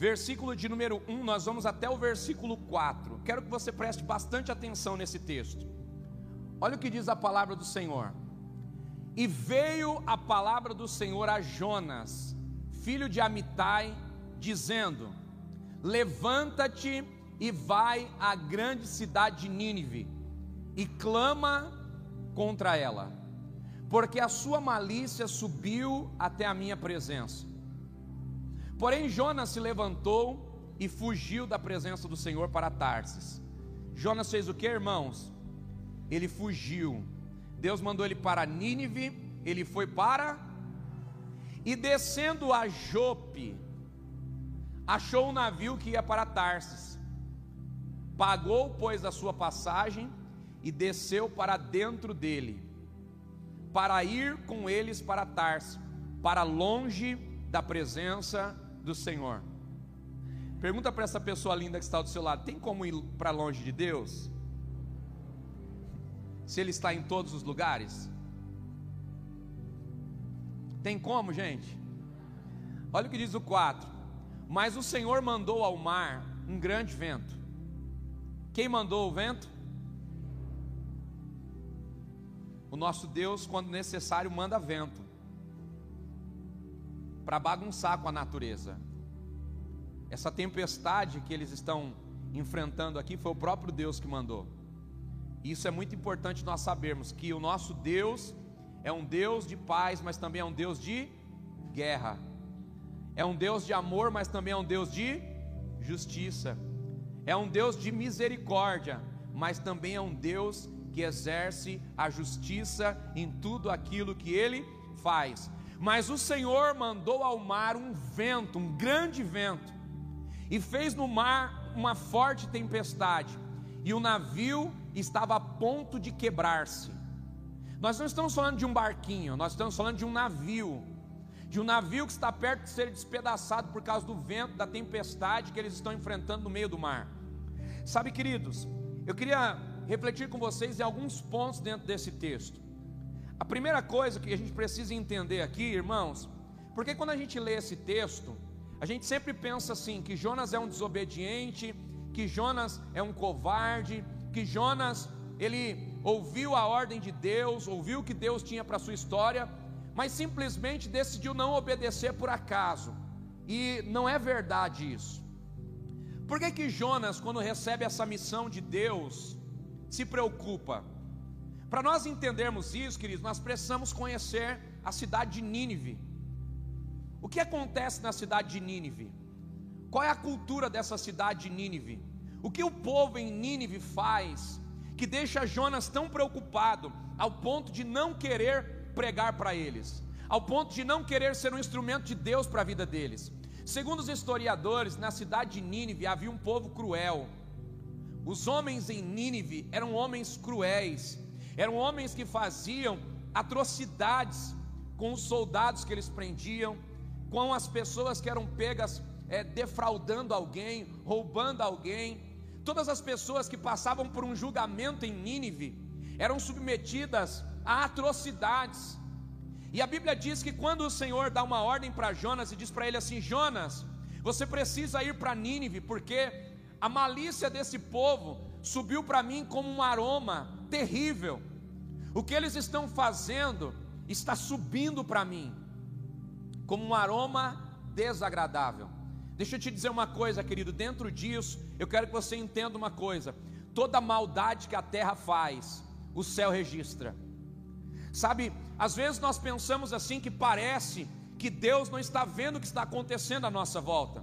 de número 1, versículo de número 1, nós vamos até o versículo 4. Quero que você preste bastante atenção nesse texto. Olha o que diz a palavra do Senhor. E veio a palavra do Senhor a Jonas, filho de Amitai, dizendo: Levanta-te e vai à grande cidade de Nínive e clama contra ela, porque a sua malícia subiu até a minha presença. Porém, Jonas se levantou e fugiu da presença do Senhor para Tarsis. Jonas fez o que, irmãos? Ele fugiu. Deus mandou ele para Nínive, ele foi para e descendo a Jope, achou um navio que ia para Tarsis. Pagou, pois, a sua passagem e desceu para dentro dele, para ir com eles para Tarsis, para longe da presença do Senhor. Pergunta para essa pessoa linda que está do seu lado: tem como ir para longe de Deus? Se Ele está em todos os lugares? Tem como, gente? Olha o que diz o 4: Mas o Senhor mandou ao mar um grande vento. Quem mandou o vento? O nosso Deus, quando necessário, manda vento para bagunçar com a natureza. Essa tempestade que eles estão enfrentando aqui foi o próprio Deus que mandou. Isso é muito importante nós sabermos que o nosso Deus é um Deus de paz, mas também é um Deus de guerra. É um Deus de amor, mas também é um Deus de justiça. É um Deus de misericórdia, mas também é um Deus que exerce a justiça em tudo aquilo que ele faz. Mas o Senhor mandou ao mar um vento, um grande vento, e fez no mar uma forte tempestade, e o navio estava a ponto de quebrar-se. Nós não estamos falando de um barquinho, nós estamos falando de um navio, de um navio que está perto de ser despedaçado por causa do vento, da tempestade que eles estão enfrentando no meio do mar. Sabe, queridos, eu queria refletir com vocês em alguns pontos dentro desse texto. A primeira coisa que a gente precisa entender aqui, irmãos, porque quando a gente lê esse texto, a gente sempre pensa assim: que Jonas é um desobediente, que Jonas é um covarde, que Jonas ele ouviu a ordem de Deus, ouviu o que Deus tinha para a sua história, mas simplesmente decidiu não obedecer por acaso. E não é verdade isso. Por que que Jonas, quando recebe essa missão de Deus, se preocupa. Para nós entendermos isso, queridos, nós precisamos conhecer a cidade de Nínive. O que acontece na cidade de Nínive? Qual é a cultura dessa cidade de Nínive? O que o povo em Nínive faz que deixa Jonas tão preocupado ao ponto de não querer pregar para eles, ao ponto de não querer ser um instrumento de Deus para a vida deles? Segundo os historiadores, na cidade de Nínive havia um povo cruel, os homens em Nínive eram homens cruéis, eram homens que faziam atrocidades com os soldados que eles prendiam, com as pessoas que eram pegas é, defraudando alguém, roubando alguém. Todas as pessoas que passavam por um julgamento em Nínive eram submetidas a atrocidades. E a Bíblia diz que quando o Senhor dá uma ordem para Jonas e diz para ele assim: Jonas, você precisa ir para Nínive, porque a malícia desse povo subiu para mim como um aroma terrível. O que eles estão fazendo está subindo para mim como um aroma desagradável. Deixa eu te dizer uma coisa, querido, dentro disso, eu quero que você entenda uma coisa: toda maldade que a terra faz, o céu registra. Sabe, às vezes nós pensamos assim que parece que Deus não está vendo o que está acontecendo à nossa volta.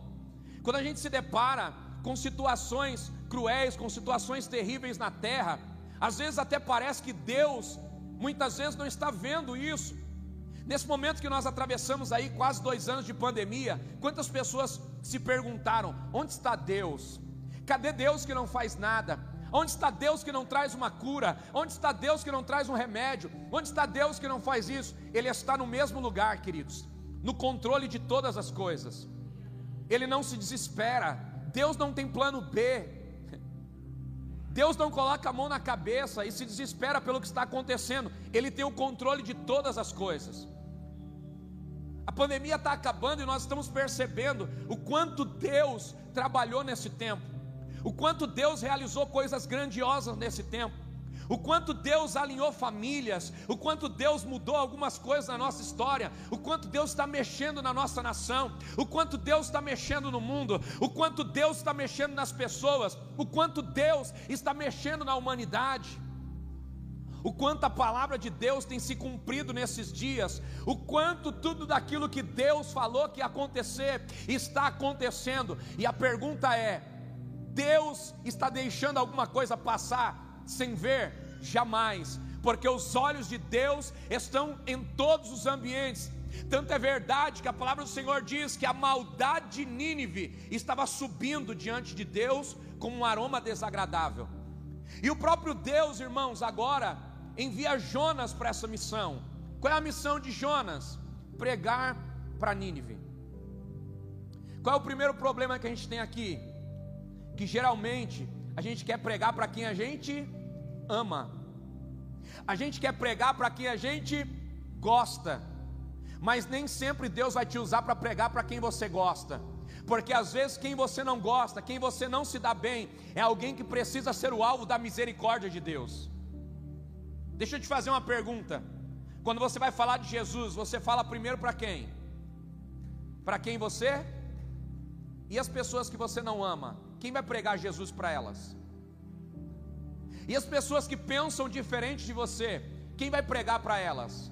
Quando a gente se depara com situações cruéis, com situações terríveis na terra. Às vezes até parece que Deus, muitas vezes, não está vendo isso. Nesse momento que nós atravessamos aí quase dois anos de pandemia, quantas pessoas se perguntaram: onde está Deus? Cadê Deus que não faz nada? Onde está Deus que não traz uma cura? Onde está Deus que não traz um remédio? Onde está Deus que não faz isso? Ele está no mesmo lugar, queridos, no controle de todas as coisas. Ele não se desespera, Deus não tem plano B. Deus não coloca a mão na cabeça e se desespera pelo que está acontecendo. Ele tem o controle de todas as coisas. A pandemia está acabando e nós estamos percebendo o quanto Deus trabalhou nesse tempo, o quanto Deus realizou coisas grandiosas nesse tempo, o quanto Deus alinhou famílias, o quanto Deus mudou algumas coisas na nossa história, o quanto Deus está mexendo na nossa nação, o quanto Deus está mexendo no mundo, o quanto Deus está mexendo nas pessoas, o quanto Deus está mexendo na humanidade o quanto a palavra de Deus tem se cumprido nesses dias, o quanto tudo daquilo que Deus falou que ia acontecer está acontecendo, e a pergunta é: Deus está deixando alguma coisa passar sem ver? Jamais, porque os olhos de Deus estão em todos os ambientes. Tanto é verdade que a palavra do Senhor diz que a maldade de Nínive estava subindo diante de Deus como um aroma desagradável. E o próprio Deus, irmãos, agora envia Jonas para essa missão. Qual é a missão de Jonas? Pregar para Nínive. Qual é o primeiro problema que a gente tem aqui? Que geralmente a gente quer pregar para quem a gente ama, a gente quer pregar para quem a gente gosta, mas nem sempre Deus vai te usar para pregar para quem você gosta porque às vezes quem você não gosta, quem você não se dá bem, é alguém que precisa ser o alvo da misericórdia de Deus. Deixa eu te fazer uma pergunta. Quando você vai falar de Jesus, você fala primeiro para quem? Para quem você? E as pessoas que você não ama? Quem vai pregar Jesus para elas? E as pessoas que pensam diferente de você? Quem vai pregar para elas?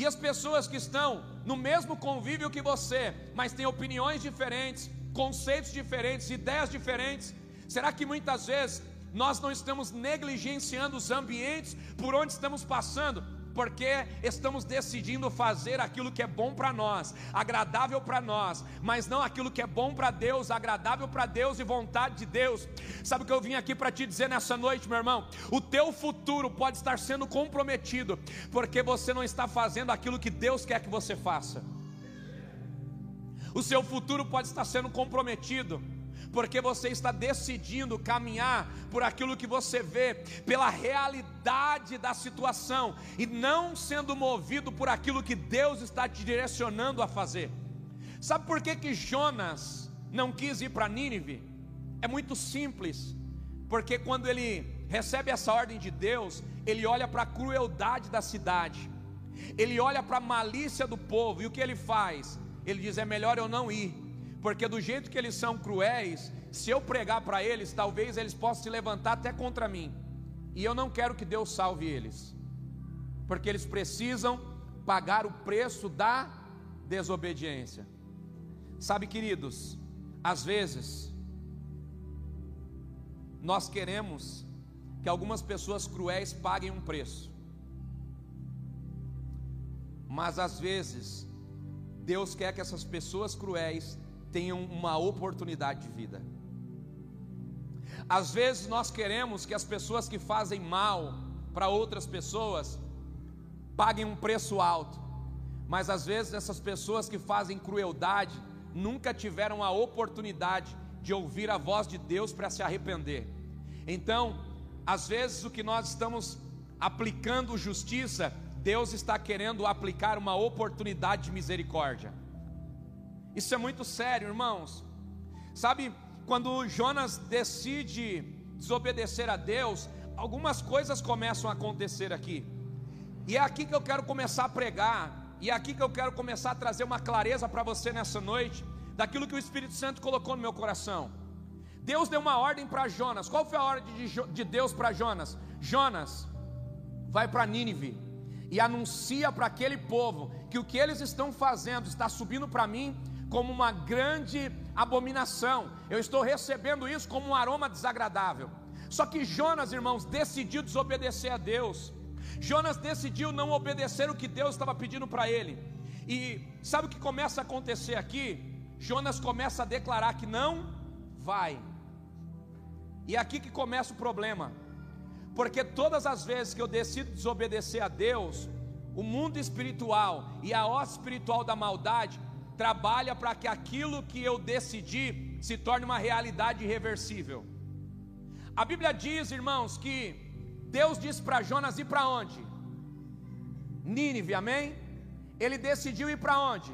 E as pessoas que estão no mesmo convívio que você, mas têm opiniões diferentes, conceitos diferentes, ideias diferentes, será que muitas vezes nós não estamos negligenciando os ambientes por onde estamos passando, porque estamos decidindo fazer aquilo que é bom para nós, agradável para nós, mas não aquilo que é bom para Deus, agradável para Deus e vontade de Deus. Sabe o que eu vim aqui para te dizer nessa noite, meu irmão? O teu futuro pode estar sendo comprometido, porque você não está fazendo aquilo que Deus quer que você faça. O seu futuro pode estar sendo comprometido porque você está decidindo caminhar por aquilo que você vê, pela realidade da situação, e não sendo movido por aquilo que Deus está te direcionando a fazer. Sabe por que, que Jonas não quis ir para Nínive? É muito simples, porque quando ele recebe essa ordem de Deus, ele olha para a crueldade da cidade, ele olha para a malícia do povo, e o que ele faz? Ele diz: é melhor eu não ir, porque do jeito que eles são cruéis, se eu pregar para eles, talvez eles possam se levantar até contra mim, e eu não quero que Deus salve eles, porque eles precisam pagar o preço da desobediência. Sabe, queridos, às vezes, nós queremos que algumas pessoas cruéis paguem um preço, mas às vezes, Deus quer que essas pessoas cruéis tenham uma oportunidade de vida. Às vezes nós queremos que as pessoas que fazem mal para outras pessoas paguem um preço alto, mas às vezes essas pessoas que fazem crueldade nunca tiveram a oportunidade de ouvir a voz de Deus para se arrepender. Então, às vezes o que nós estamos aplicando justiça, Deus está querendo aplicar uma oportunidade de misericórdia. Isso é muito sério, irmãos. Sabe, quando Jonas decide desobedecer a Deus, algumas coisas começam a acontecer aqui. E é aqui que eu quero começar a pregar, e é aqui que eu quero começar a trazer uma clareza para você nessa noite, daquilo que o Espírito Santo colocou no meu coração. Deus deu uma ordem para Jonas. Qual foi a ordem de, de Deus para Jonas? Jonas, vai para Nínive e anuncia para aquele povo que o que eles estão fazendo está subindo para mim como uma grande abominação. Eu estou recebendo isso como um aroma desagradável. Só que Jonas, irmãos, decidiu desobedecer a Deus. Jonas decidiu não obedecer o que Deus estava pedindo para ele. E sabe o que começa a acontecer aqui? Jonas começa a declarar que não vai. E é aqui que começa o problema. Porque todas as vezes que eu decido desobedecer a Deus, o mundo espiritual e a hoste espiritual da maldade trabalha para que aquilo que eu decidi se torne uma realidade irreversível. A Bíblia diz, irmãos, que Deus disse para Jonas ir para onde? Nínive, amém? Ele decidiu ir para onde?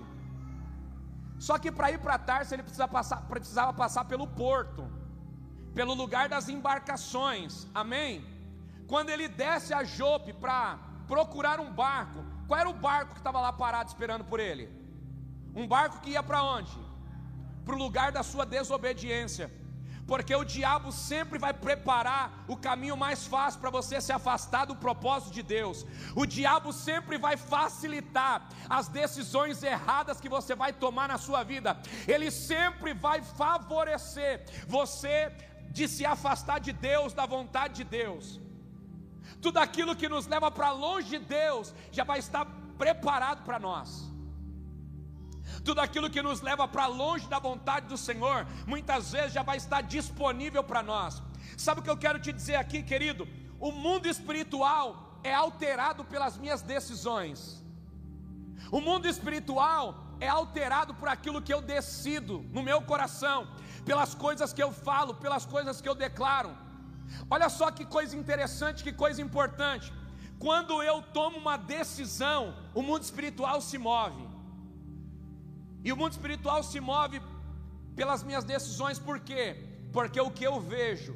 Só que para ir para Tarso ele precisava passar, precisava passar pelo porto, pelo lugar das embarcações. Amém? Quando ele desce a Jope para procurar um barco, qual era o barco que estava lá parado esperando por ele? Um barco que ia para onde? Para o lugar da sua desobediência porque o diabo sempre vai preparar o caminho mais fácil para você se afastar do propósito de Deus. O diabo sempre vai facilitar as decisões erradas que você vai tomar na sua vida. Ele sempre vai favorecer você de se afastar de Deus, da vontade de Deus. Tudo aquilo que nos leva para longe de Deus já vai estar preparado para nós tudo aquilo que nos leva para longe da vontade do Senhor, muitas vezes já vai estar disponível para nós. Sabe o que eu quero te dizer aqui, querido? O mundo espiritual é alterado pelas minhas decisões. O mundo espiritual é alterado por aquilo que eu decido no meu coração, pelas coisas que eu falo, pelas coisas que eu declaro. Olha só que coisa interessante, que coisa importante. Quando eu tomo uma decisão, o mundo espiritual se move. E o mundo espiritual se move pelas minhas decisões, por quê? Porque o que eu vejo,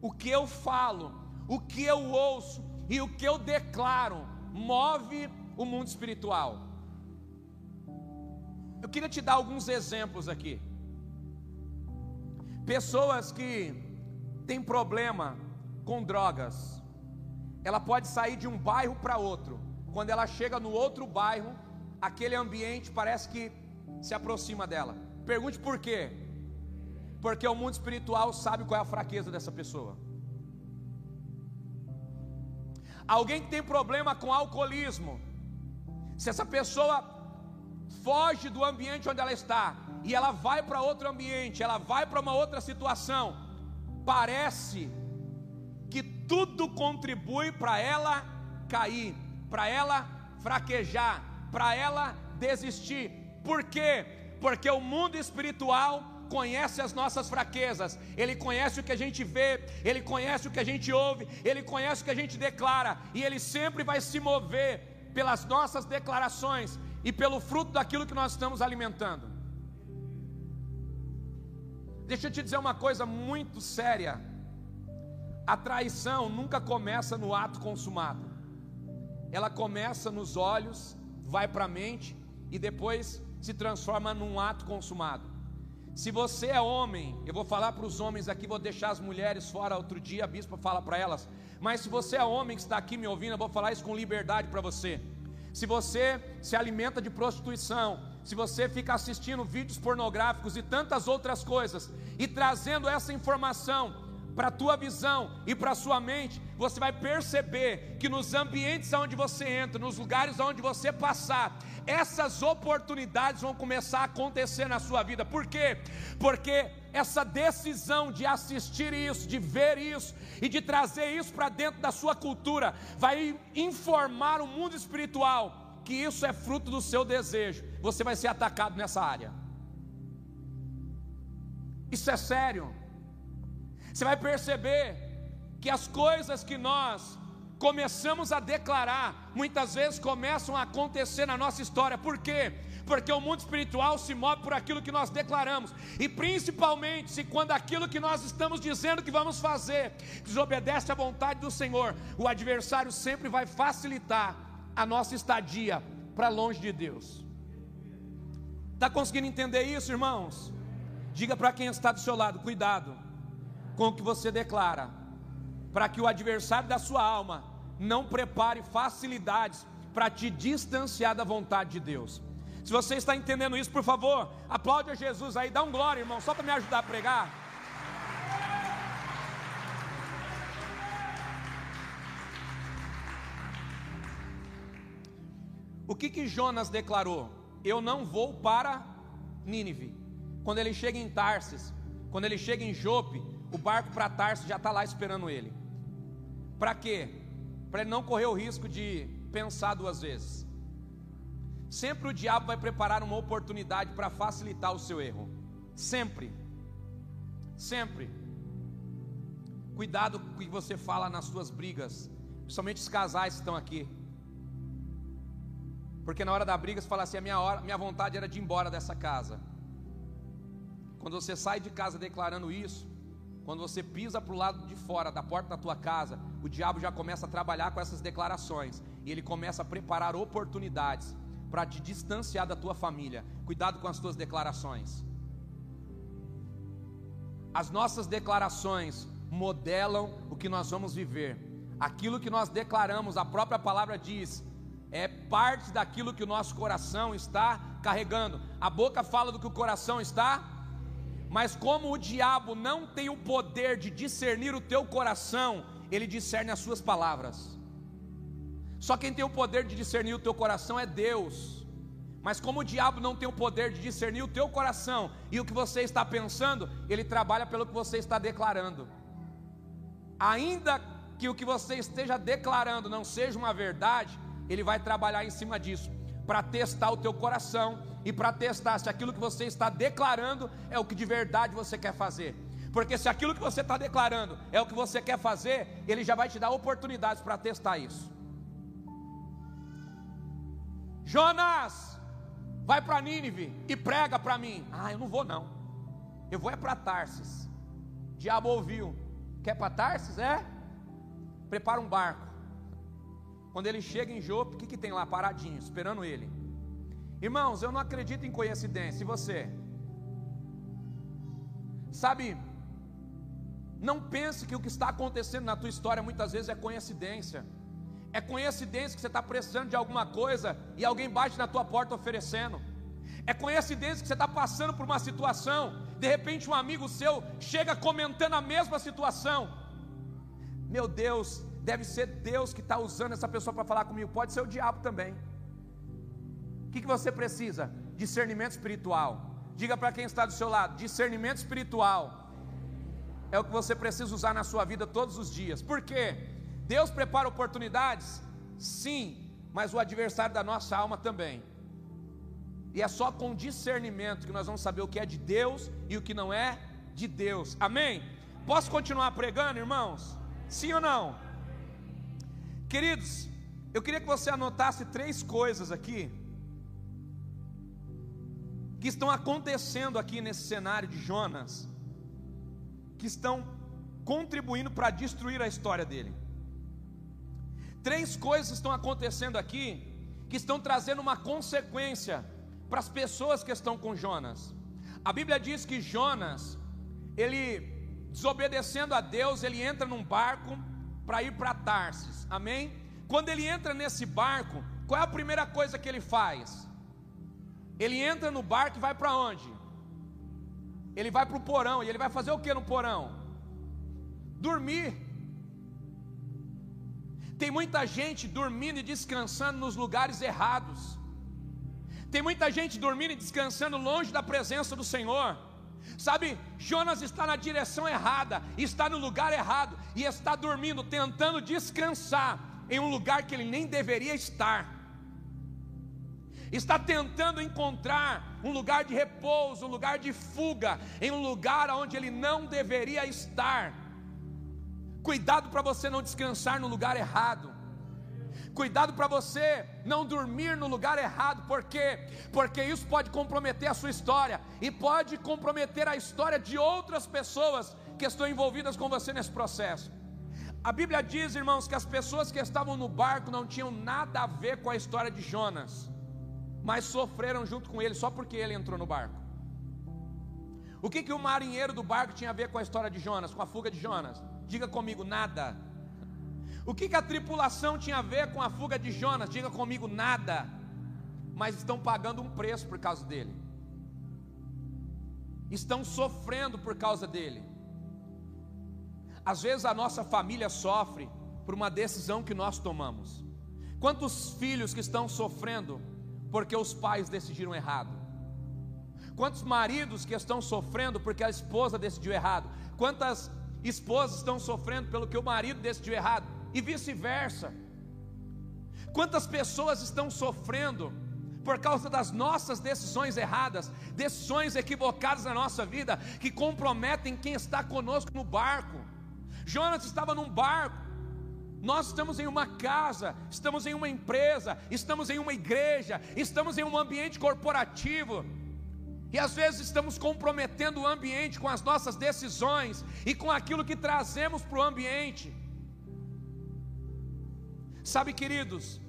o que eu falo, o que eu ouço e o que eu declaro move o mundo espiritual. Eu queria te dar alguns exemplos aqui. Pessoas que têm problema com drogas, ela pode sair de um bairro para outro. Quando ela chega no outro bairro, aquele ambiente parece que se aproxima dela. Pergunte por quê? Porque o mundo espiritual sabe qual é a fraqueza dessa pessoa. Alguém que tem problema com alcoolismo, se essa pessoa foge do ambiente onde ela está e ela vai para outro ambiente, ela vai para uma outra situação, parece que tudo contribui para ela cair, para ela fraquejar, para ela desistir. Por quê? Porque o mundo espiritual conhece as nossas fraquezas, ele conhece o que a gente vê, ele conhece o que a gente ouve, ele conhece o que a gente declara, e ele sempre vai se mover pelas nossas declarações e pelo fruto daquilo que nós estamos alimentando. Deixa eu te dizer uma coisa muito séria: a traição nunca começa no ato consumado, ela começa nos olhos, vai para a mente e depois se transforma num ato consumado. Se você é homem, eu vou falar para os homens aqui, vou deixar as mulheres fora outro dia, a bispa fala para elas. Mas se você é homem que está aqui me ouvindo, eu vou falar isso com liberdade para você. Se você se alimenta de prostituição, se você fica assistindo vídeos pornográficos e tantas outras coisas, e trazendo essa informação para a tua visão e para a sua mente, você vai perceber que nos ambientes onde você entra, nos lugares onde você passar, essas oportunidades vão começar a acontecer na sua vida. Por quê? Porque essa decisão de assistir isso, de ver isso e de trazer isso para dentro da sua cultura, vai informar o mundo espiritual que isso é fruto do seu desejo. Você vai ser atacado nessa área. Isso é sério. Você vai perceber que as coisas que nós começamos a declarar, muitas vezes começam a acontecer na nossa história. Por quê? Porque o mundo espiritual se move por aquilo que nós declaramos, e principalmente se quando aquilo que nós estamos dizendo que vamos fazer desobedece à vontade do Senhor, o adversário sempre vai facilitar a nossa estadia para longe de Deus. Está conseguindo entender isso, irmãos? Diga para quem está do seu lado: cuidado com o que você declara, para que o adversário da sua alma não prepare facilidades para te distanciar da vontade de Deus. Se você está entendendo isso, por favor, aplaude a Jesus aí, dá um glória, irmão, só para me ajudar a pregar. O que que Jonas declarou? Eu não vou para Nínive. Quando ele chega em Tarsis, quando ele chega em Jope, o barco para Tarso já está lá esperando ele. Para quê? Para ele não correr o risco de pensar duas vezes. Sempre o diabo vai preparar uma oportunidade para facilitar o seu erro. Sempre. Sempre. Cuidado com o que você fala nas suas brigas, principalmente os casais que estão aqui. Porque na hora da briga você fala assim: a minha, hora, minha vontade era de ir embora dessa casa. quando você sai de casa declarando isso, quando você pisa para o lado de fora da porta da tua casa, o diabo já começa a trabalhar com essas declarações e ele começa a preparar oportunidades para te distanciar da tua família. Cuidado com as tuas declarações. As nossas declarações modelam o que nós vamos viver. Aquilo que nós declaramos, a própria palavra diz, é parte daquilo que o nosso coração está carregando. A boca fala do que o coração está, mas como o diabo não tem o poder de discernir o teu coração, ele discerne as suas palavras. Só quem tem o poder de discernir o teu coração é Deus. Mas como o diabo não tem o poder de discernir o teu coração e o que você está pensando, ele trabalha pelo que você está declarando. Ainda que o que você esteja declarando não seja uma verdade, ele vai trabalhar em cima disso para testar o teu coração e para testar se aquilo que você está declarando é o que de verdade você quer fazer. Porque se aquilo que você está declarando é o que você quer fazer, ele já vai te dar oportunidades para testar isso. Jonas, vai para Nínive e prega para mim. Ah, eu não vou não. Eu vou é para Tarsis. Diabo ouviu. Quer para Tarsis? É? Prepara um barco. Quando ele chega em Jope, o que, que tem lá paradinho, esperando ele? Irmãos, eu não acredito em coincidência. E você? Sabe, não pense que o que está acontecendo na tua história muitas vezes é coincidência. É coincidência que você está precisando de alguma coisa e alguém bate na tua porta oferecendo. É coincidência que você está passando por uma situação, de repente um amigo seu chega comentando a mesma situação. Meu Deus, deve ser Deus que está usando essa pessoa para falar comigo, pode ser o diabo também. O que, que você precisa? Discernimento espiritual. Diga para quem está do seu lado: discernimento espiritual é o que você precisa usar na sua vida todos os dias. Por quê? Deus prepara oportunidades? Sim, mas o adversário da nossa alma também. E é só com discernimento que nós vamos saber o que é de Deus e o que não é de Deus. Amém? Posso continuar pregando, irmãos? Sim ou não? Queridos, eu queria que você anotasse três coisas aqui que estão acontecendo aqui nesse cenário de Jonas, que estão contribuindo para destruir a história dele. Três coisas estão acontecendo aqui que estão trazendo uma consequência para as pessoas que estão com Jonas. A Bíblia diz que Jonas, ele desobedecendo a Deus, ele entra num barco para ir para Tarsis, amém? Quando ele entra nesse barco, qual é a primeira coisa que ele faz? Ele entra no barco e vai para onde? Ele vai para o porão, e ele vai fazer o que no porão? Dormir. Tem muita gente dormindo e descansando nos lugares errados. Tem muita gente dormindo e descansando longe da presença do Senhor. Sabe, Jonas está na direção errada, está no lugar errado e está dormindo, tentando descansar em um lugar que ele nem deveria estar. Está tentando encontrar um lugar de repouso, um lugar de fuga, em um lugar onde ele não deveria estar. Cuidado para você não descansar no lugar errado. Cuidado para você não dormir no lugar errado, por quê? Porque isso pode comprometer a sua história e pode comprometer a história de outras pessoas que estão envolvidas com você nesse processo. A Bíblia diz, irmãos, que as pessoas que estavam no barco não tinham nada a ver com a história de Jonas, mas sofreram junto com ele só porque ele entrou no barco. O que, que o marinheiro do barco tinha a ver com a história de Jonas, com a fuga de Jonas? Diga comigo, nada. O que, que a tripulação tinha a ver com a fuga de Jonas? Diga comigo, nada. Mas estão pagando um preço por causa dele. Estão sofrendo por causa dele. Às vezes a nossa família sofre por uma decisão que nós tomamos. Quantos filhos que estão sofrendo porque os pais decidiram errado? Quantos maridos que estão sofrendo porque a esposa decidiu errado? Quantas esposas estão sofrendo pelo que o marido decidiu errado? E vice-versa. Quantas pessoas estão sofrendo por causa das nossas decisões erradas, decisões equivocadas na nossa vida, que comprometem quem está conosco no barco. Jonas estava num barco, nós estamos em uma casa, estamos em uma empresa, estamos em uma igreja, estamos em um ambiente corporativo, E às vezes estamos comprometendo o ambiente com as nossas decisões e com aquilo que trazemos para o ambiente. Sabe, queridos,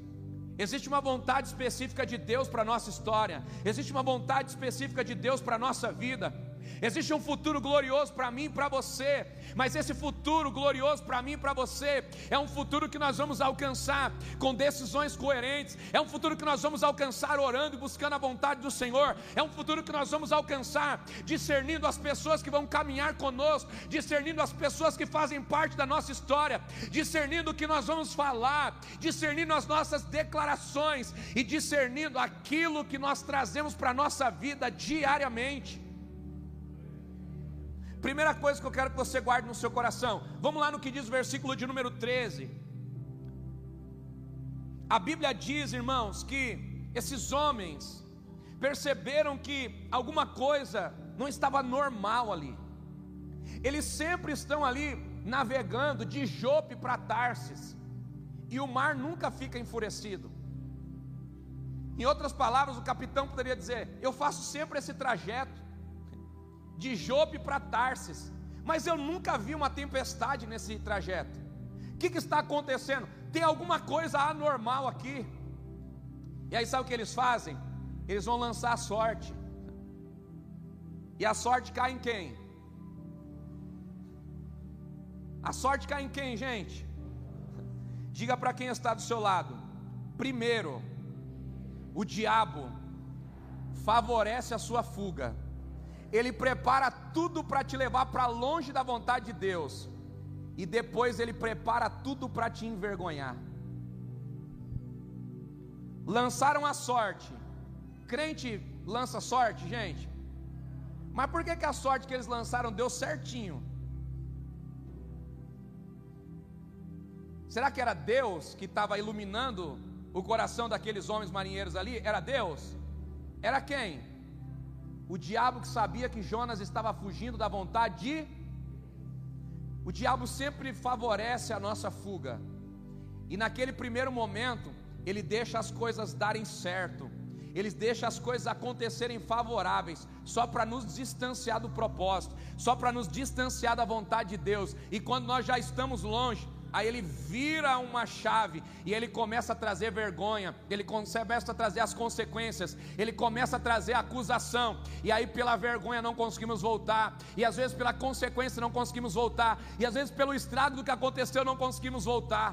existe uma vontade específica de Deus para a nossa história, existe uma vontade específica de Deus para a nossa vida. Existe um futuro glorioso para mim e para você, mas esse futuro glorioso para mim e para você é um futuro que nós vamos alcançar com decisões coerentes, é um futuro que nós vamos alcançar orando e buscando a vontade do Senhor, é um futuro que nós vamos alcançar discernindo as pessoas que vão caminhar conosco, discernindo as pessoas que fazem parte da nossa história, discernindo o que nós vamos falar, discernindo as nossas declarações e discernindo aquilo que nós trazemos para a nossa vida diariamente. Primeira coisa que eu quero que você guarde no seu coração. Vamos lá no que diz o versículo de número 13. A Bíblia diz, irmãos, que esses homens perceberam que alguma coisa não estava normal ali. Eles sempre estão ali navegando de Jope para Tarsis, e o mar nunca fica enfurecido. Em outras palavras, o capitão poderia dizer: Eu faço sempre esse trajeto de Jope para Tarsis, mas eu nunca vi uma tempestade nesse trajeto. O que, que está acontecendo? Tem alguma coisa anormal aqui. E aí sabe o que eles fazem? Eles vão lançar a sorte. E a sorte cai em quem? A sorte cai em quem, gente? Diga para quem está do seu lado. Primeiro, o diabo favorece a sua fuga ele prepara tudo para te levar para longe da vontade de Deus, e depois ele prepara tudo para te envergonhar. Lançaram a sorte, crente lança sorte, gente, mas por que, que a sorte que eles lançaram deu certinho? Será que era Deus que estava iluminando o coração daqueles homens marinheiros ali? Era Deus? Era quem? O diabo que sabia que Jonas estava fugindo da vontade de. O diabo sempre favorece a nossa fuga. E naquele primeiro momento, ele deixa as coisas darem certo. Ele deixa as coisas acontecerem favoráveis, só para nos distanciar do propósito, só para nos distanciar da vontade de Deus. E quando nós já estamos longe, aí ele vira uma chave e ele começa a trazer vergonha, ele começa a trazer as consequências, ele começa a trazer a acusação, e aí pela vergonha não conseguimos voltar, e às vezes pela consequência não conseguimos voltar, e às vezes pelo estrago do que aconteceu não conseguimos voltar.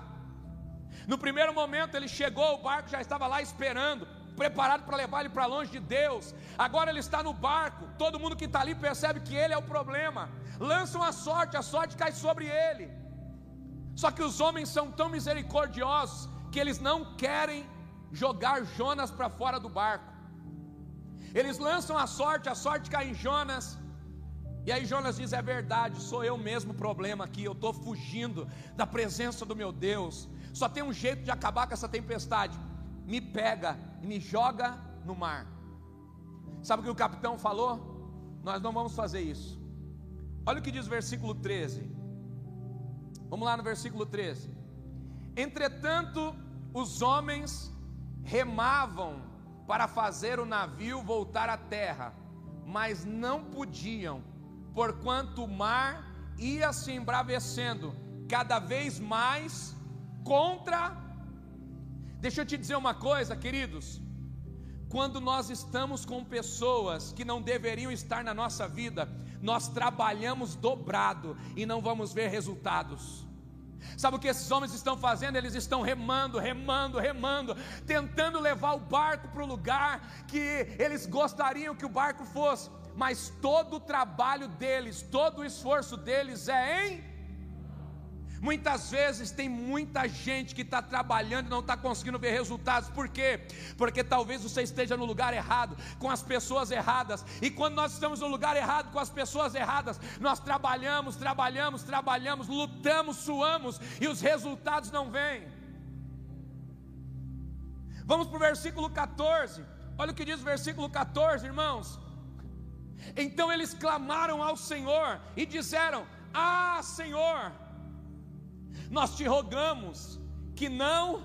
No primeiro momento ele chegou, o barco já estava lá esperando, preparado para levar ele para longe de Deus. Agora ele está no barco, todo mundo que está ali percebe que ele é o problema. Lançam a sorte, a sorte cai sobre ele. Só que os homens são tão misericordiosos que eles não querem jogar Jonas para fora do barco. Eles lançam a sorte, a sorte cai em Jonas. E aí Jonas diz: É verdade, sou eu mesmo o problema aqui. Eu estou fugindo da presença do meu Deus. Só tem um jeito de acabar com essa tempestade: me pega e me joga no mar. Sabe o que o capitão falou? Nós não vamos fazer isso. Olha o que diz o versículo 13. Vamos lá no versículo 13. Entretanto, os homens remavam para fazer o navio voltar à terra, mas não podiam, porquanto o mar ia se embravecendo cada vez mais contra. Deixa eu te dizer uma coisa, queridos. Quando nós estamos com pessoas que não deveriam estar na nossa vida, nós trabalhamos dobrado e não vamos ver resultados. Sabe o que esses homens estão fazendo? Eles estão remando, remando, remando, tentando levar o barco para o lugar que eles gostariam que o barco fosse, mas todo o trabalho deles, todo o esforço deles é em Muitas vezes tem muita gente que está trabalhando e não está conseguindo ver resultados, por quê? Porque talvez você esteja no lugar errado, com as pessoas erradas, e quando nós estamos no lugar errado, com as pessoas erradas, nós trabalhamos, trabalhamos, trabalhamos, lutamos, suamos, e os resultados não vêm. Vamos para o versículo 14, olha o que diz o versículo 14, irmãos. Então eles clamaram ao Senhor e disseram: Ah, Senhor, nós te rogamos que não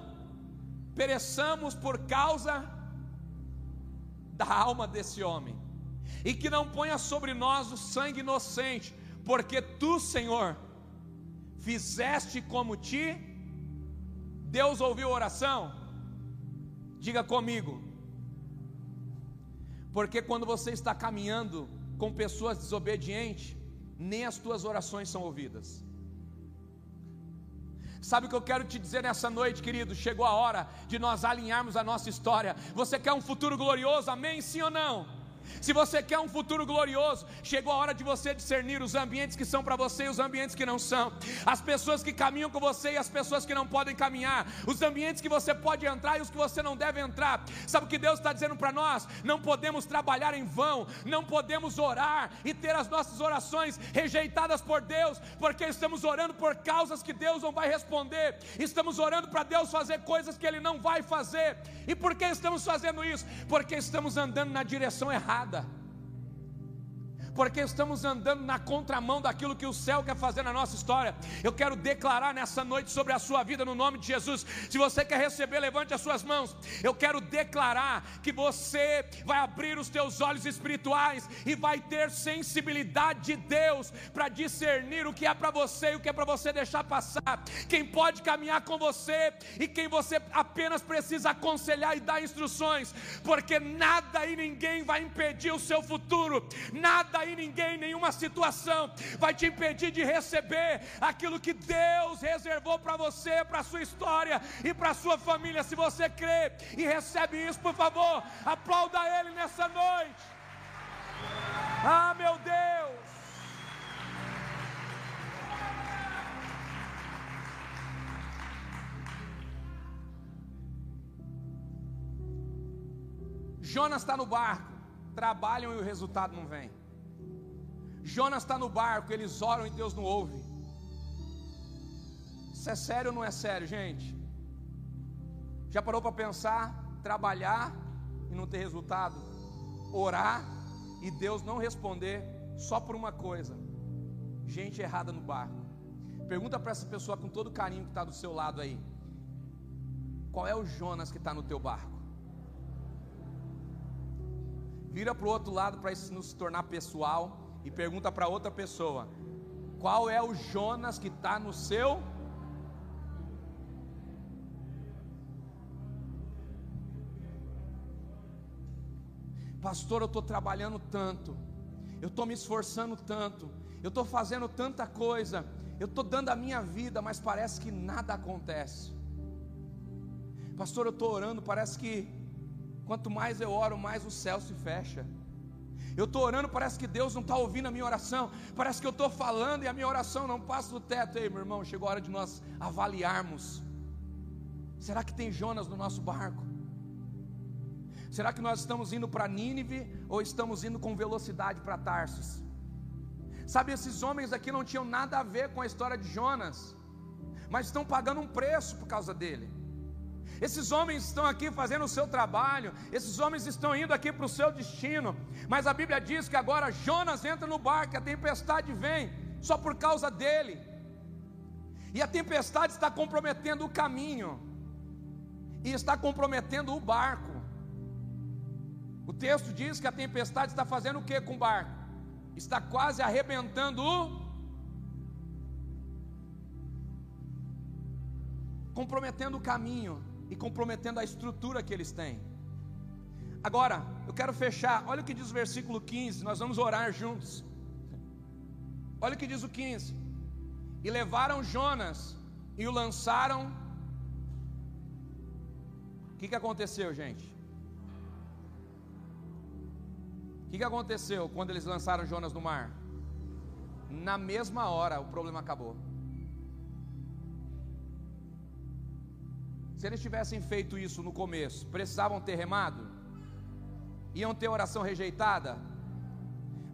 pereçamos por causa da alma desse homem. e que não ponha sobre nós o sangue inocente, porque tu, Senhor, fizeste como ti. Deus ouviu a oração? Diga comigo. Porque quando você está caminhando com pessoas desobedientes, nem as tuas orações são ouvidas. Sabe o que eu quero te dizer nessa noite, querido? Chegou a hora de nós alinharmos a nossa história. Você quer um futuro glorioso? Amém? Sim ou não? Se você quer um futuro glorioso, chegou a hora de você discernir os ambientes que são para você e os ambientes que não são, as pessoas que caminham com você e as pessoas que não podem caminhar, os ambientes que você pode entrar e os que você não deve entrar. Sabe o que Deus está dizendo para nós? Não podemos trabalhar em vão, não podemos orar e ter as nossas orações rejeitadas por Deus, porque estamos orando por causas que Deus não vai responder, estamos orando para Deus fazer coisas que Ele não vai fazer. E por que estamos fazendo isso? Porque estamos andando na direção errada porque estamos andando na contramão daquilo que o céu quer fazer na nossa história. Eu quero declarar nessa noite sobre a sua vida no nome de Jesus. Se você quer receber, levante as suas mãos. Eu quero declarar que você vai abrir os teus olhos espirituais e vai ter sensibilidade de Deus para discernir o que é para você e o que é para você deixar passar. Quem pode caminhar com você e quem você apenas precisa aconselhar e dar instruções, porque nada e ninguém vai impedir o seu futuro. Nada aí ninguém, nenhuma situação vai te impedir de receber aquilo que Deus reservou para você, para a sua história e para a sua família. Se você crê e recebe isso, por favor, aplauda Ele nessa noite. Ah, meu Deus! Jonas está no barco, trabalham e o resultado não vem. Jonas está no barco, eles oram e Deus não ouve. Isso é sério ou não é sério, gente? Já parou para pensar, trabalhar e não ter resultado? Orar e Deus não responder só por uma coisa: gente errada no barco. Pergunta para essa pessoa com todo carinho que está do seu lado aí: qual é o Jonas que está no teu barco? Vira para o outro lado para isso não se tornar pessoal e pergunta para outra pessoa: qual é o Jonas que está no seu? Pastor, eu estou trabalhando tanto, eu estou me esforçando tanto, eu estou fazendo tanta coisa, eu estou dando a minha vida, mas parece que nada acontece. Pastor, eu estou orando, parece que quanto mais eu oro, mais o céu se fecha. Eu estou orando, parece que Deus não está ouvindo a minha oração. Parece que eu estou falando e a minha oração não passa do teto. Ei, meu irmão, chegou a hora de nós avaliarmos. Será que tem Jonas no nosso barco? Será que nós estamos indo para Nínive ou estamos indo com velocidade para Tarsus? Sabe, esses homens aqui não tinham nada a ver com a história de Jonas, mas estão pagando um preço por causa dele. Esses homens estão aqui fazendo o seu trabalho, esses homens estão indo aqui para o seu destino, mas a Bíblia diz que agora Jonas entra no barco, a tempestade vem, só por causa dele, e a tempestade está comprometendo o caminho, e está comprometendo o barco. O texto diz que a tempestade está fazendo o que com o barco? Está quase arrebentando o. comprometendo o caminho e comprometendo a estrutura que eles têm. Agora, eu quero fechar, olha o que diz o versículo 15, nós vamos orar juntos. Olha o que diz o 15: E levaram Jonas e o lançaram. O que, que aconteceu, gente? O que, que aconteceu quando eles lançaram Jonas no mar? Na mesma hora o problema acabou. Se eles tivessem feito isso no começo, precisavam ter remado? Iam ter oração rejeitada?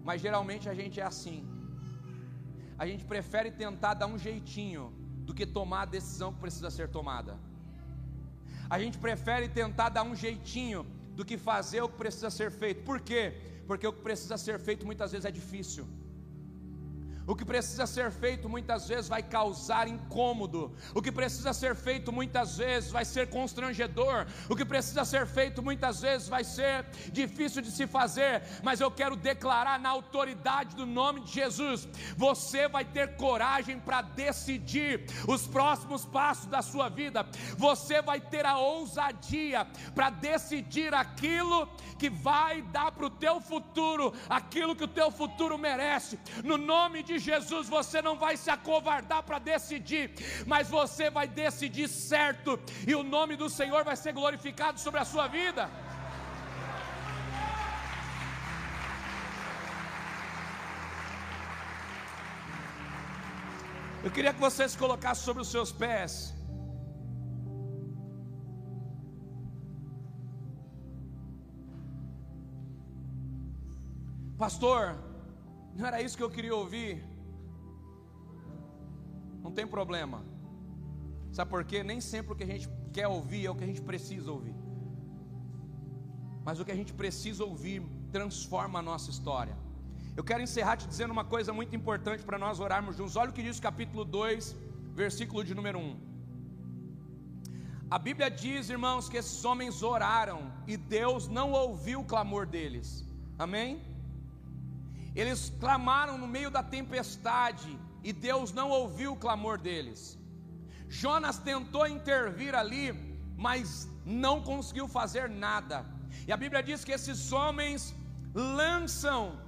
Mas geralmente a gente é assim. A gente prefere tentar dar um jeitinho do que tomar a decisão que precisa ser tomada. A gente prefere tentar dar um jeitinho do que fazer o que precisa ser feito. Por quê? Porque o que precisa ser feito muitas vezes é difícil. O que precisa ser feito muitas vezes vai causar incômodo. O que precisa ser feito muitas vezes vai ser constrangedor. O que precisa ser feito muitas vezes vai ser difícil de se fazer. Mas eu quero declarar na autoridade do nome de Jesus: você vai ter coragem para decidir os próximos passos da sua vida. Você vai ter a ousadia para decidir aquilo que vai dar para o teu futuro, aquilo que o teu futuro merece. No nome de de Jesus, você não vai se acovardar para decidir, mas você vai decidir certo, e o nome do Senhor vai ser glorificado sobre a sua vida. Eu queria que você se colocasse sobre os seus pés. Pastor, não era isso que eu queria ouvir. Não tem problema. Sabe por quê? Nem sempre o que a gente quer ouvir é o que a gente precisa ouvir. Mas o que a gente precisa ouvir transforma a nossa história. Eu quero encerrar te dizendo uma coisa muito importante para nós orarmos juntos. Olha o que diz o capítulo 2, versículo de número 1. A Bíblia diz, irmãos, que esses homens oraram e Deus não ouviu o clamor deles. Amém? Eles clamaram no meio da tempestade e Deus não ouviu o clamor deles. Jonas tentou intervir ali, mas não conseguiu fazer nada. E a Bíblia diz que esses homens lançam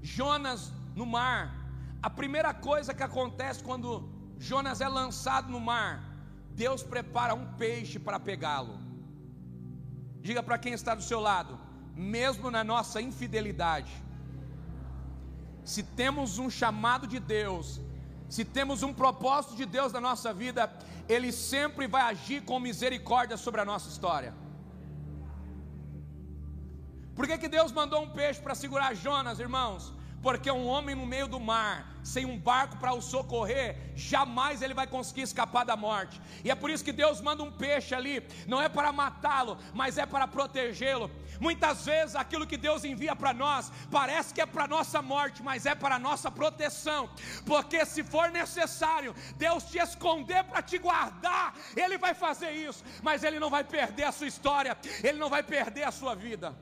Jonas no mar. A primeira coisa que acontece quando Jonas é lançado no mar, Deus prepara um peixe para pegá-lo. Diga para quem está do seu lado, mesmo na nossa infidelidade, se temos um chamado de Deus, se temos um propósito de Deus na nossa vida, Ele sempre vai agir com misericórdia sobre a nossa história. Por que, que Deus mandou um peixe para segurar Jonas, irmãos? Porque um homem no meio do mar, sem um barco para o socorrer, jamais ele vai conseguir escapar da morte. E é por isso que Deus manda um peixe ali, não é para matá-lo, mas é para protegê-lo. Muitas vezes aquilo que Deus envia para nós parece que é para nossa morte, mas é para nossa proteção. Porque se for necessário Deus te esconder para te guardar, ele vai fazer isso, mas ele não vai perder a sua história, ele não vai perder a sua vida.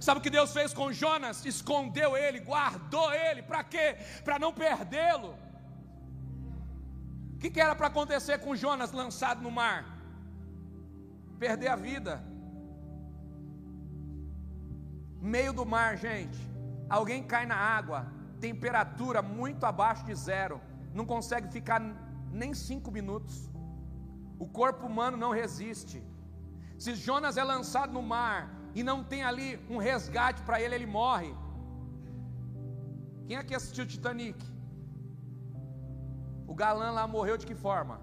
Sabe o que Deus fez com Jonas? Escondeu ele, guardou ele, para quê? Para não perdê-lo. O que, que era para acontecer com Jonas lançado no mar? Perder a vida. Meio do mar, gente. Alguém cai na água, temperatura muito abaixo de zero, não consegue ficar nem cinco minutos. O corpo humano não resiste. Se Jonas é lançado no mar, e não tem ali um resgate para ele, ele morre. Quem aqui assistiu Titanic? O galã lá morreu de que forma?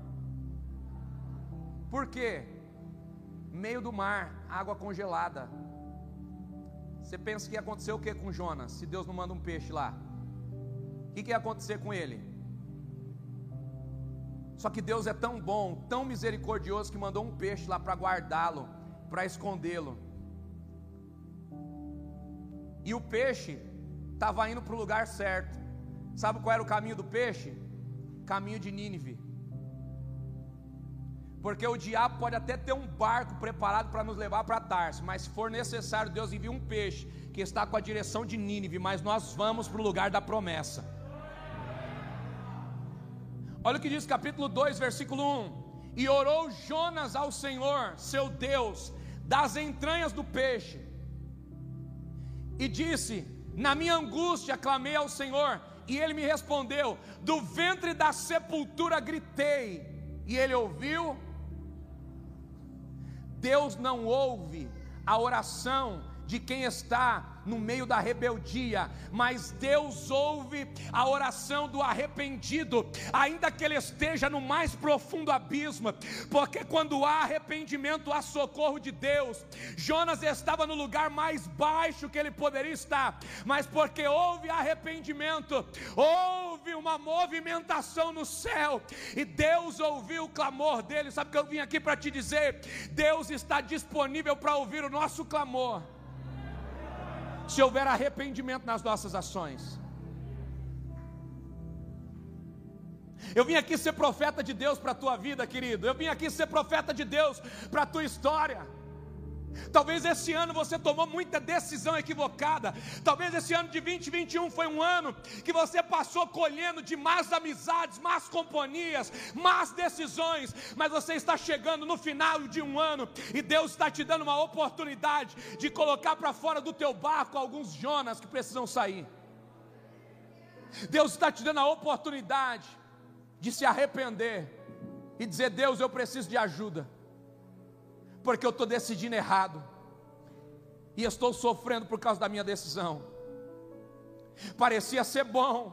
Por quê? Meio do mar, água congelada. Você pensa que ia acontecer o que com Jonas, se Deus não manda um peixe lá? O que, que ia acontecer com ele? Só que Deus é tão bom, tão misericordioso, que mandou um peixe lá para guardá-lo, para escondê-lo. E o peixe estava indo para o lugar certo. Sabe qual era o caminho do peixe? Caminho de Nínive. Porque o diabo pode até ter um barco preparado para nos levar para Tarso, mas se for necessário, Deus envia um peixe que está com a direção de Nínive, mas nós vamos para o lugar da promessa. Olha o que diz capítulo 2, versículo 1: E orou Jonas ao Senhor, seu Deus, das entranhas do peixe, e disse: Na minha angústia clamei ao Senhor, e ele me respondeu: Do ventre da sepultura gritei, e ele ouviu. Deus não ouve a oração de quem está no meio da rebeldia, mas Deus ouve a oração do arrependido, ainda que ele esteja no mais profundo abismo, porque quando há arrependimento, há socorro de Deus. Jonas estava no lugar mais baixo que ele poderia estar, mas porque houve arrependimento, houve uma movimentação no céu, e Deus ouviu o clamor dele. Sabe que eu vim aqui para te dizer? Deus está disponível para ouvir o nosso clamor se houver arrependimento nas nossas ações. Eu vim aqui ser profeta de Deus para a tua vida, querido. Eu vim aqui ser profeta de Deus para a tua história. Talvez esse ano você tomou muita decisão equivocada. Talvez esse ano de 2021 foi um ano que você passou colhendo de más amizades, más companhias, más decisões. Mas você está chegando no final de um ano e Deus está te dando uma oportunidade de colocar para fora do teu barco alguns Jonas que precisam sair. Deus está te dando a oportunidade de se arrepender e dizer: Deus, eu preciso de ajuda, porque eu estou decidindo errado e estou sofrendo por causa da minha decisão. Parecia ser bom,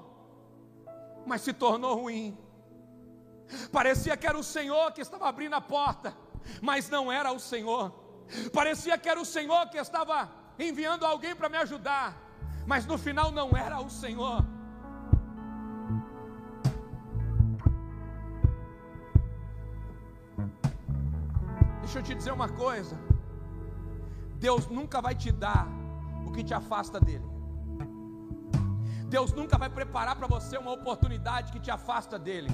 mas se tornou ruim. Parecia que era o Senhor que estava abrindo a porta, mas não era o Senhor. Parecia que era o Senhor que estava enviando alguém para me ajudar, mas no final não era o Senhor. Deixa eu te dizer uma coisa: Deus nunca vai te dar o que te afasta dele. Deus nunca vai preparar para você uma oportunidade que te afasta dele.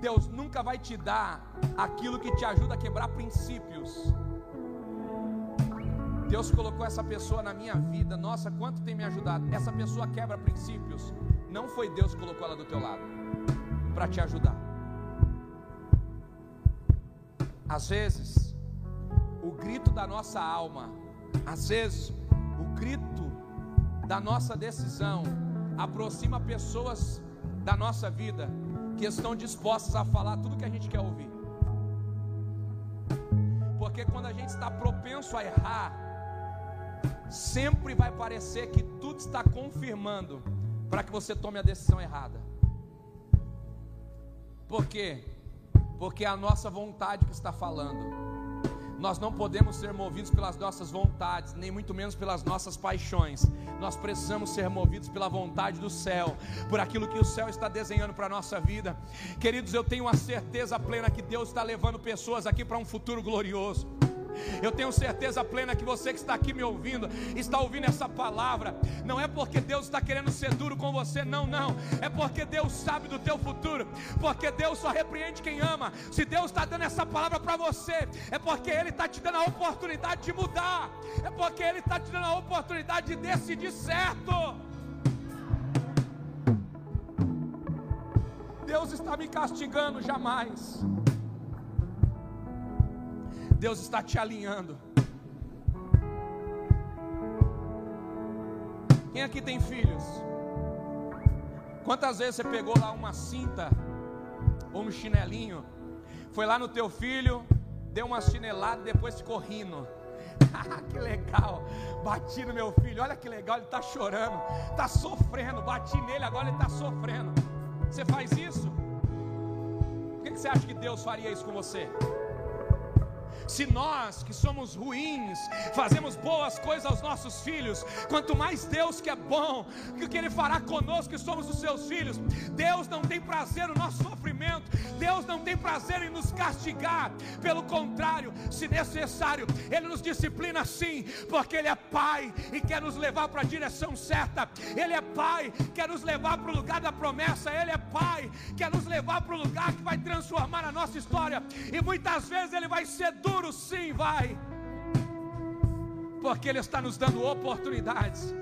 Deus nunca vai te dar aquilo que te ajuda a quebrar princípios. Deus colocou essa pessoa na minha vida. Nossa, quanto tem me ajudado. Essa pessoa quebra princípios. Não foi Deus que colocou ela do teu lado para te ajudar. Às vezes, o grito da nossa alma, às vezes, o grito da nossa decisão aproxima pessoas da nossa vida que estão dispostas a falar tudo que a gente quer ouvir. Porque quando a gente está propenso a errar, sempre vai parecer que tudo está confirmando para que você tome a decisão errada. Por quê? Porque é a nossa vontade que está falando. Nós não podemos ser movidos pelas nossas vontades, nem muito menos pelas nossas paixões. Nós precisamos ser movidos pela vontade do céu, por aquilo que o céu está desenhando para a nossa vida. Queridos, eu tenho a certeza plena que Deus está levando pessoas aqui para um futuro glorioso. Eu tenho certeza plena que você que está aqui me ouvindo, está ouvindo essa palavra, não é porque Deus está querendo ser duro com você, não, não, é porque Deus sabe do teu futuro, porque Deus só repreende quem ama. Se Deus está dando essa palavra para você, é porque Ele está te dando a oportunidade de mudar, é porque Ele está te dando a oportunidade de decidir certo. Deus está me castigando jamais. Deus está te alinhando. Quem aqui tem filhos? Quantas vezes você pegou lá uma cinta ou um chinelinho, foi lá no teu filho, deu uma chinelada e depois ficou rindo? que legal, bati no meu filho, olha que legal, ele está chorando, está sofrendo, bati nele, agora ele está sofrendo. Você faz isso? Por que você acha que Deus faria isso com você? Se nós que somos ruins fazemos boas coisas aos nossos filhos, quanto mais Deus que é bom, o que Ele fará conosco que somos os seus filhos. Deus não tem prazer no nosso sofrimento, Deus não tem prazer em nos castigar, pelo contrário, se necessário, Ele nos disciplina sim, porque Ele é Pai e quer nos levar para a direção certa, Ele é Pai, quer nos levar para o lugar da promessa, Ele é Pai, quer nos levar para o lugar que vai transformar a nossa história, e muitas vezes Ele vai ser duro futuro, sim, vai. Porque Ele está nos dando oportunidades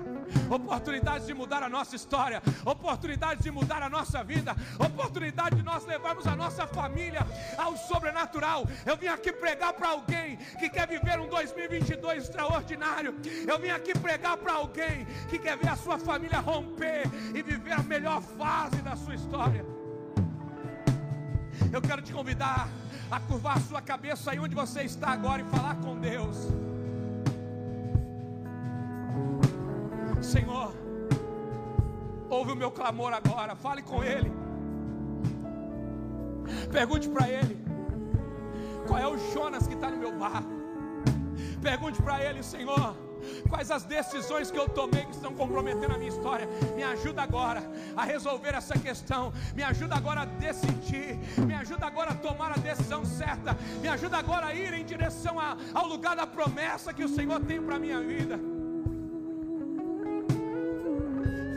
oportunidades de mudar a nossa história, oportunidades de mudar a nossa vida, oportunidade de nós levarmos a nossa família ao sobrenatural. Eu vim aqui pregar para alguém que quer viver um 2022 extraordinário. Eu vim aqui pregar para alguém que quer ver a sua família romper e viver a melhor fase da sua história. Eu quero te convidar a curvar sua cabeça aí onde você está agora e falar com Deus. Senhor, ouve o meu clamor agora, fale com Ele. Pergunte para Ele qual é o Jonas que está no meu barco. Pergunte para Ele, Senhor quais as decisões que eu tomei que estão comprometendo a minha história. Me ajuda agora a resolver essa questão, me ajuda agora a decidir, me ajuda agora a tomar a decisão certa, me ajuda agora a ir em direção a, ao lugar da promessa que o Senhor tem para a minha vida.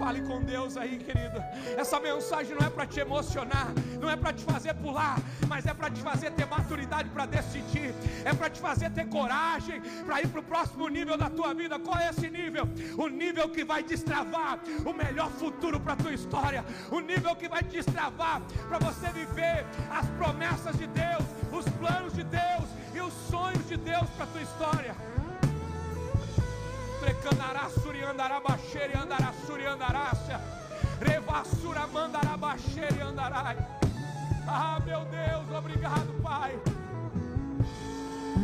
Fale com Deus aí, querido. Essa mensagem não é para te emocionar, não é para te fazer pular, mas é para te fazer ter maturidade para decidir, é para te fazer ter coragem para ir para o próximo nível da tua vida. Qual é esse nível? O nível que vai destravar o melhor futuro para a tua história, o nível que vai destravar para você viver as promessas de Deus, os planos de Deus e os sonhos de Deus para a tua história. Precandará, suriandará, baixeira, andará, suriandarácia. Revassura, mandará, baixeira, andará. Ah, meu Deus, obrigado, Pai.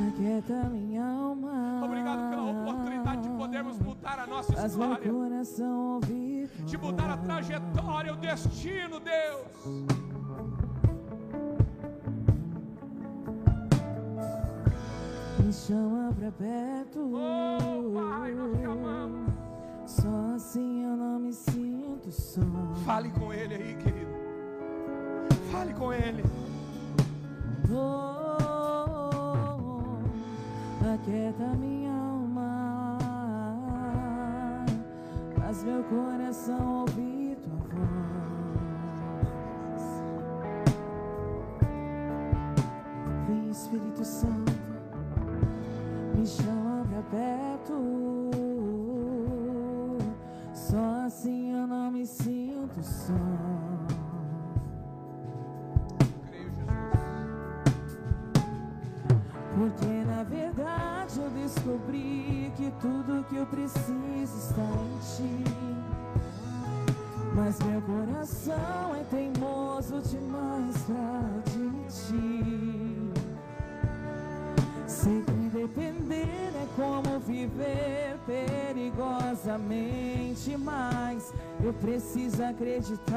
Aquieta minha alma. Obrigado pela oportunidade de podermos mudar a nossa Faz história, coração ouvir de mudar a trajetória, o destino, Deus. Chama pra perto. Oh, Pai, nós te amamos. Só assim eu não me sinto só. Fale com Ele aí, querido. Fale com Ele. Oh, aquieta minha alma. Faz meu coração ouvir eu preciso acreditar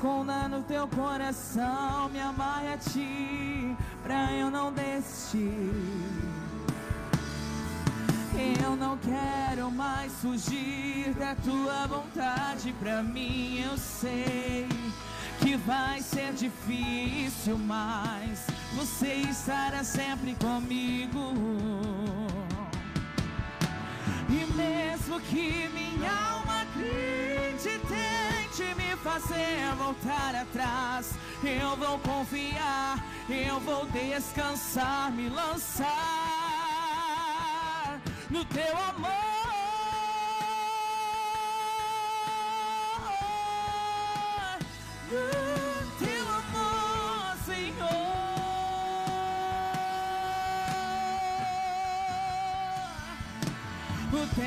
esconda no teu coração, me amarre a ti, pra eu não desistir. Eu não quero mais fugir da tua vontade. Pra mim, eu sei que vai ser difícil, mas você estará sempre comigo. E mesmo que minha alma grite, tente me fazer voltar atrás, eu vou confiar, eu vou descansar, me lançar no teu amor.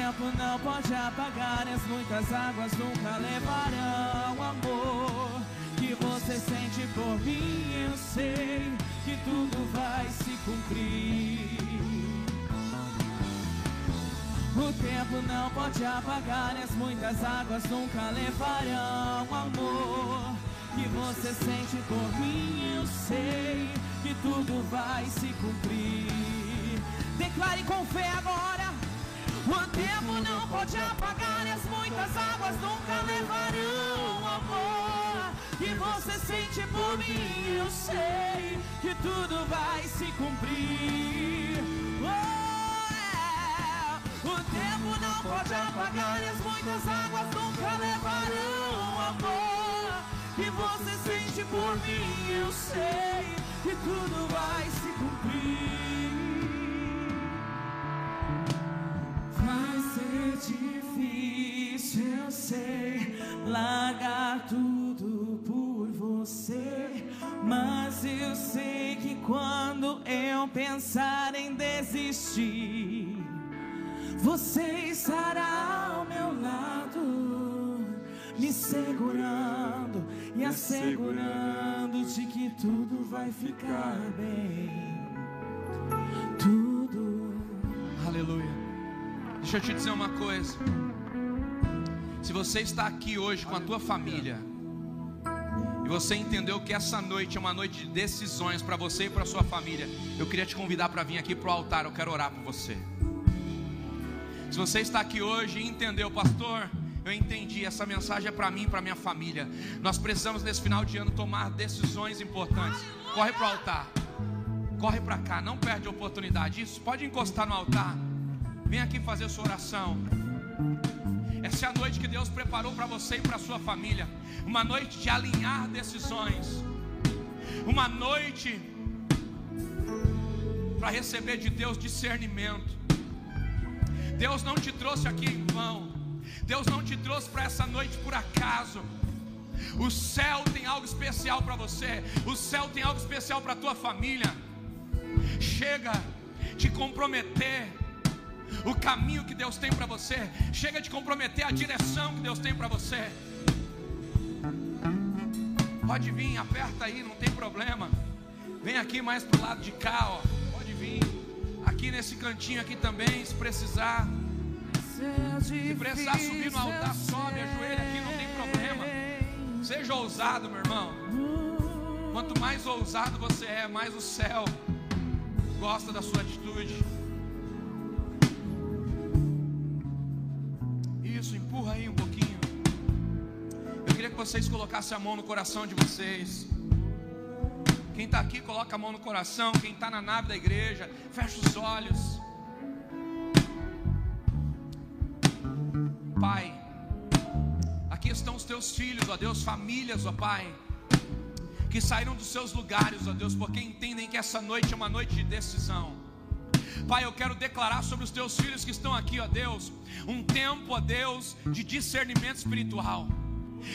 Tempo não pode apagar, as muitas águas nunca levarão amor que você sente por mim. Eu sei que tudo vai se cumprir. O tempo não pode apagar, as muitas águas nunca levarão amor que você sente por mim. Eu sei que tudo vai se cumprir. Declare com fé agora. O tempo não pode apagar, as muitas águas nunca levarão amor que você sente por mim. Eu sei que tudo vai se cumprir. Oh, é. O tempo não pode apagar, as muitas águas nunca levarão amor que você sente por mim. Eu sei que tudo vai se cumprir. Vai ser difícil, eu sei, largar tudo por você. Mas eu sei que quando eu pensar em desistir, você estará ao meu lado, me assegurando, e assegurando de que tudo vai ficar bem. Tudo. Aleluia. Deixa eu te dizer uma coisa. Se você está aqui hoje com a tua família, e você entendeu que essa noite é uma noite de decisões para você e para sua família, eu queria te convidar para vir aqui para o altar, eu quero orar por você. Se você está aqui hoje e entendeu, pastor, eu entendi, essa mensagem é para mim, para minha família. Nós precisamos nesse final de ano tomar decisões importantes. Corre para o altar. Corre para cá, não perde a oportunidade. Isso, pode encostar no altar. Vem aqui fazer sua oração. Essa é a noite que Deus preparou para você e para sua família. Uma noite de alinhar decisões. Uma noite para receber de Deus discernimento. Deus não te trouxe aqui em vão. Deus não te trouxe para essa noite por acaso. O céu tem algo especial para você. O céu tem algo especial para tua família. Chega de comprometer o caminho que Deus tem para você. Chega de comprometer a direção que Deus tem para você. Pode vir, aperta aí, não tem problema. Vem aqui mais pro lado de cá, ó. Pode vir. Aqui nesse cantinho aqui também, se precisar. Se precisar subir no altar, sobe, ajoelha aqui, não tem problema. Seja ousado, meu irmão. Quanto mais ousado você é, mais o céu gosta da sua atitude. Vocês colocassem a mão no coração de vocês. Quem está aqui, coloca a mão no coração. Quem está na nave da igreja, fecha os olhos. Pai, aqui estão os teus filhos, ó Deus, famílias, ó Pai, que saíram dos seus lugares, ó Deus, porque entendem que essa noite é uma noite de decisão. Pai, eu quero declarar sobre os teus filhos que estão aqui, ó Deus, um tempo, ó Deus, de discernimento espiritual.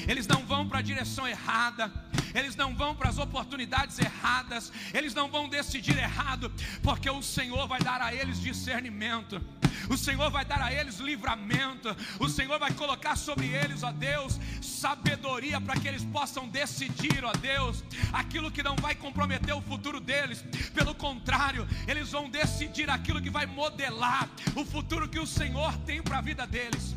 Eles não vão para a direção errada, eles não vão para as oportunidades erradas, eles não vão decidir errado, porque o Senhor vai dar a eles discernimento. O Senhor vai dar a eles livramento, o Senhor vai colocar sobre eles, ó Deus, sabedoria para que eles possam decidir, ó Deus, aquilo que não vai comprometer o futuro deles, pelo contrário, eles vão decidir aquilo que vai modelar o futuro que o Senhor tem para a vida deles.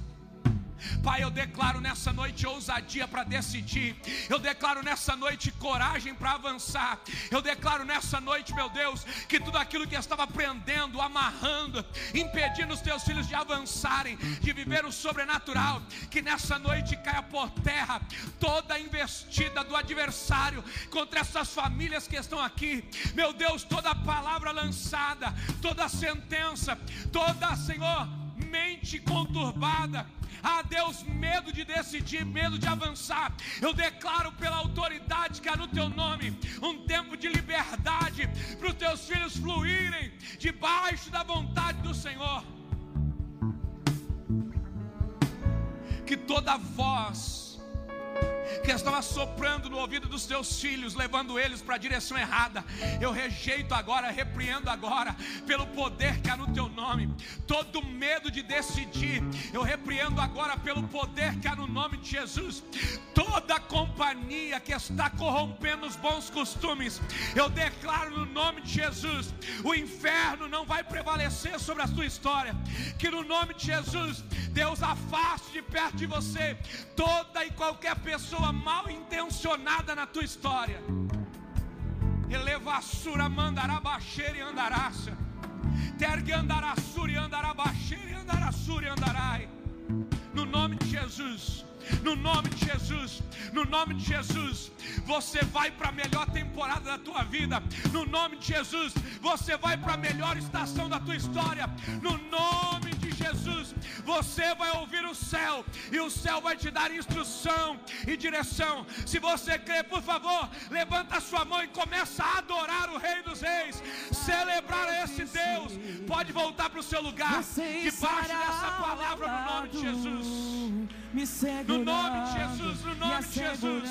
Pai, eu declaro nessa noite ousadia para decidir. Eu declaro nessa noite coragem para avançar. Eu declaro nessa noite, meu Deus, que tudo aquilo que estava prendendo, amarrando, impedindo os teus filhos de avançarem, de viver o sobrenatural, que nessa noite caia por terra toda a investida do adversário contra essas famílias que estão aqui. Meu Deus, toda palavra lançada, toda sentença, toda, Senhor, mente conturbada ah, Deus, medo de decidir, medo de avançar. Eu declaro pela autoridade que há no teu nome um tempo de liberdade para os teus filhos fluírem debaixo da vontade do Senhor. Que toda voz que estava soprando no ouvido dos teus filhos, levando eles para a direção errada. Eu rejeito agora, repreendo agora, pelo poder que há no teu nome, todo medo de decidir. Eu repreendo agora pelo poder que há no nome de Jesus. Toda companhia que está corrompendo os bons costumes, eu declaro no nome de Jesus: o inferno não vai prevalecer sobre a sua história. Que no nome de Jesus, Deus afaste de perto de você toda e qualquer pessoa pessoa mal intencionada na tua história. Elevassura mandará baixeira e andaraça. Tergue andarassura e andará baixeira e andarassura e andarai. No nome de Jesus no nome de Jesus, no nome de Jesus, você vai para a melhor temporada da tua vida, no nome de Jesus, você vai para a melhor estação da tua história, no nome de Jesus, você vai ouvir o céu e o céu vai te dar instrução e direção. Se você crê, por favor, levanta a sua mão e começa a adorar o Rei dos Reis, celebrar esse Deus. Pode voltar para o seu lugar, debaixo dessa palavra, no nome de Jesus me segurando, no nome de Jesus, no nome de Jesus,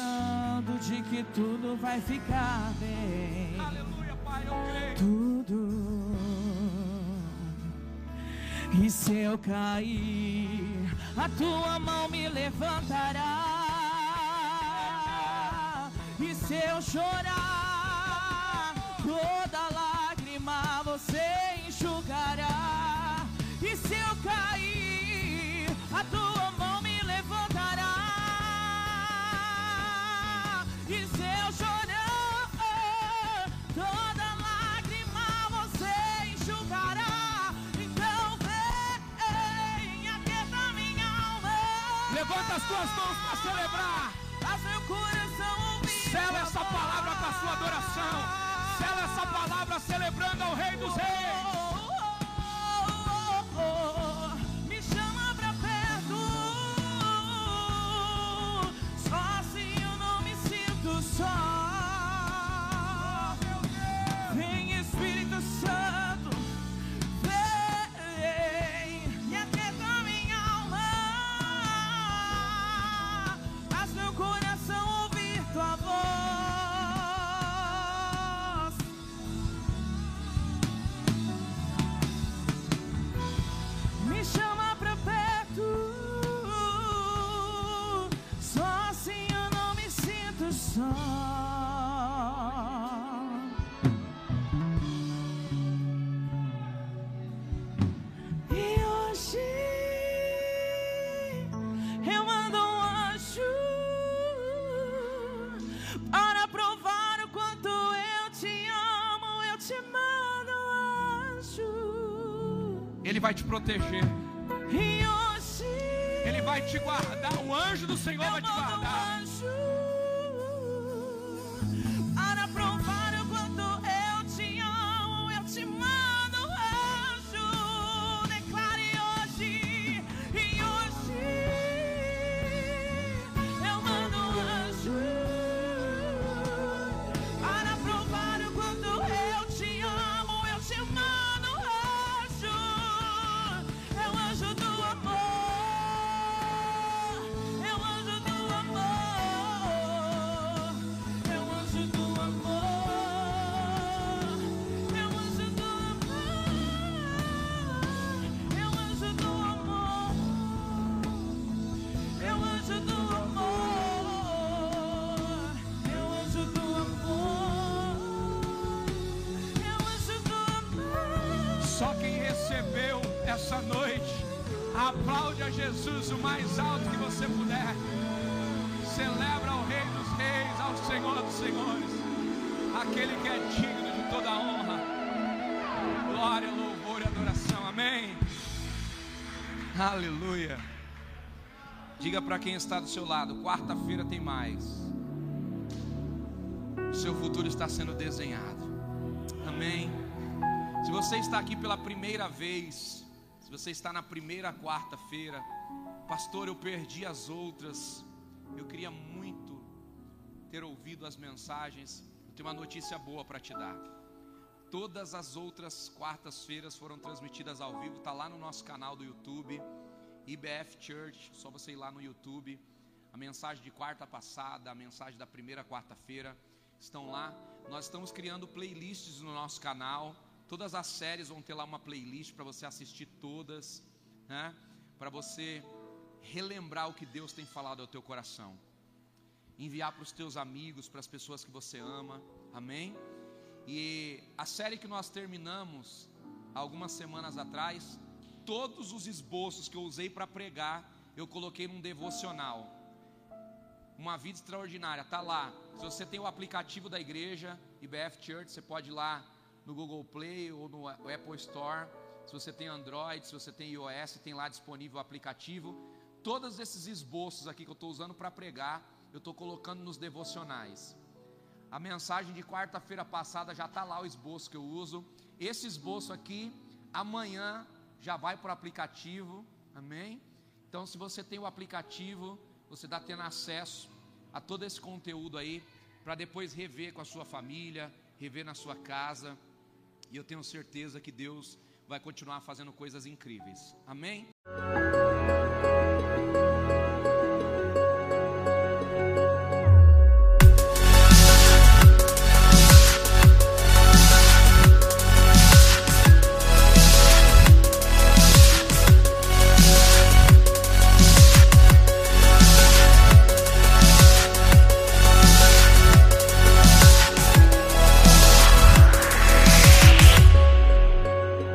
de que tudo vai ficar bem. Aleluia, Pai, eu creio. Tudo. E se eu cair, a tua mão me levantará. E se eu chorar, Levanta as tuas mãos para celebrar. Tua essa palavra com a sua adoração. Sela essa palavra celebrando ao Rei dos Reis. Proteger. Ele vai te guardar. O anjo do Senhor vai te guardar. Aleluia. Diga para quem está do seu lado: quarta-feira tem mais. O seu futuro está sendo desenhado. Amém. Se você está aqui pela primeira vez, se você está na primeira quarta-feira, pastor, eu perdi as outras. Eu queria muito ter ouvido as mensagens. Eu tenho uma notícia boa para te dar. Todas as outras quartas-feiras foram transmitidas ao vivo, está lá no nosso canal do YouTube, IBF Church. Só você ir lá no YouTube. A mensagem de quarta passada, a mensagem da primeira quarta-feira estão lá. Nós estamos criando playlists no nosso canal. Todas as séries vão ter lá uma playlist para você assistir todas, né? Para você relembrar o que Deus tem falado ao teu coração. Enviar para os teus amigos, para as pessoas que você ama. Amém? E a série que nós terminamos algumas semanas atrás, todos os esboços que eu usei para pregar, eu coloquei num devocional. Uma vida extraordinária, tá lá. Se você tem o aplicativo da igreja, IBF Church, você pode ir lá no Google Play ou no Apple Store. Se você tem Android, se você tem iOS, tem lá disponível o aplicativo. Todos esses esboços aqui que eu estou usando para pregar, eu estou colocando nos devocionais. A mensagem de quarta-feira passada já está lá o esboço que eu uso. Esse esboço aqui, amanhã já vai para o aplicativo, amém? Então, se você tem o aplicativo, você está tendo acesso a todo esse conteúdo aí, para depois rever com a sua família, rever na sua casa. E eu tenho certeza que Deus vai continuar fazendo coisas incríveis, amém?